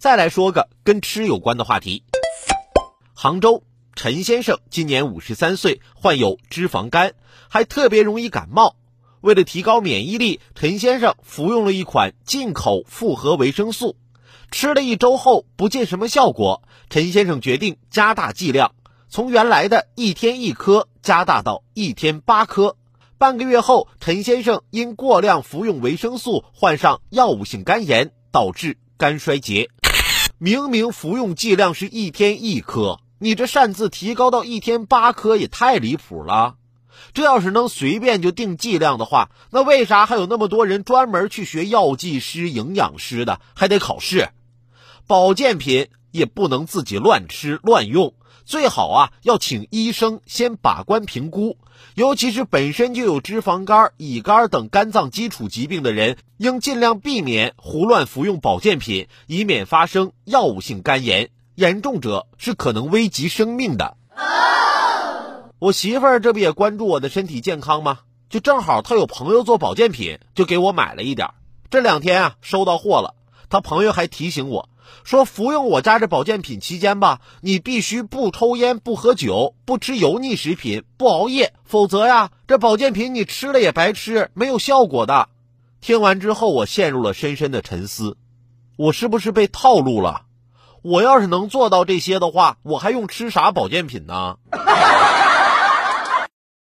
再来说个跟吃有关的话题。杭州陈先生今年五十三岁，患有脂肪肝，还特别容易感冒。为了提高免疫力，陈先生服用了一款进口复合维生素。吃了一周后不见什么效果，陈先生决定加大剂量，从原来的一天一颗加大到一天八颗。半个月后，陈先生因过量服用维生素患上药物性肝炎，导致肝衰竭。明明服用剂量是一天一颗，你这擅自提高到一天八颗也太离谱了。这要是能随便就定剂量的话，那为啥还有那么多人专门去学药剂师、营养师的，还得考试？保健品也不能自己乱吃乱用，最好啊要请医生先把关评估。尤其是本身就有脂肪肝、乙肝等肝脏基础疾病的人，应尽量避免胡乱服用保健品，以免发生药物性肝炎，严重者是可能危及生命的。我媳妇儿这不也关注我的身体健康吗？就正好她有朋友做保健品，就给我买了一点。这两天啊，收到货了。她朋友还提醒我说，服用我家这保健品期间吧，你必须不抽烟、不喝酒、不吃油腻食品、不熬夜，否则呀，这保健品你吃了也白吃，没有效果的。听完之后，我陷入了深深的沉思：我是不是被套路了？我要是能做到这些的话，我还用吃啥保健品呢？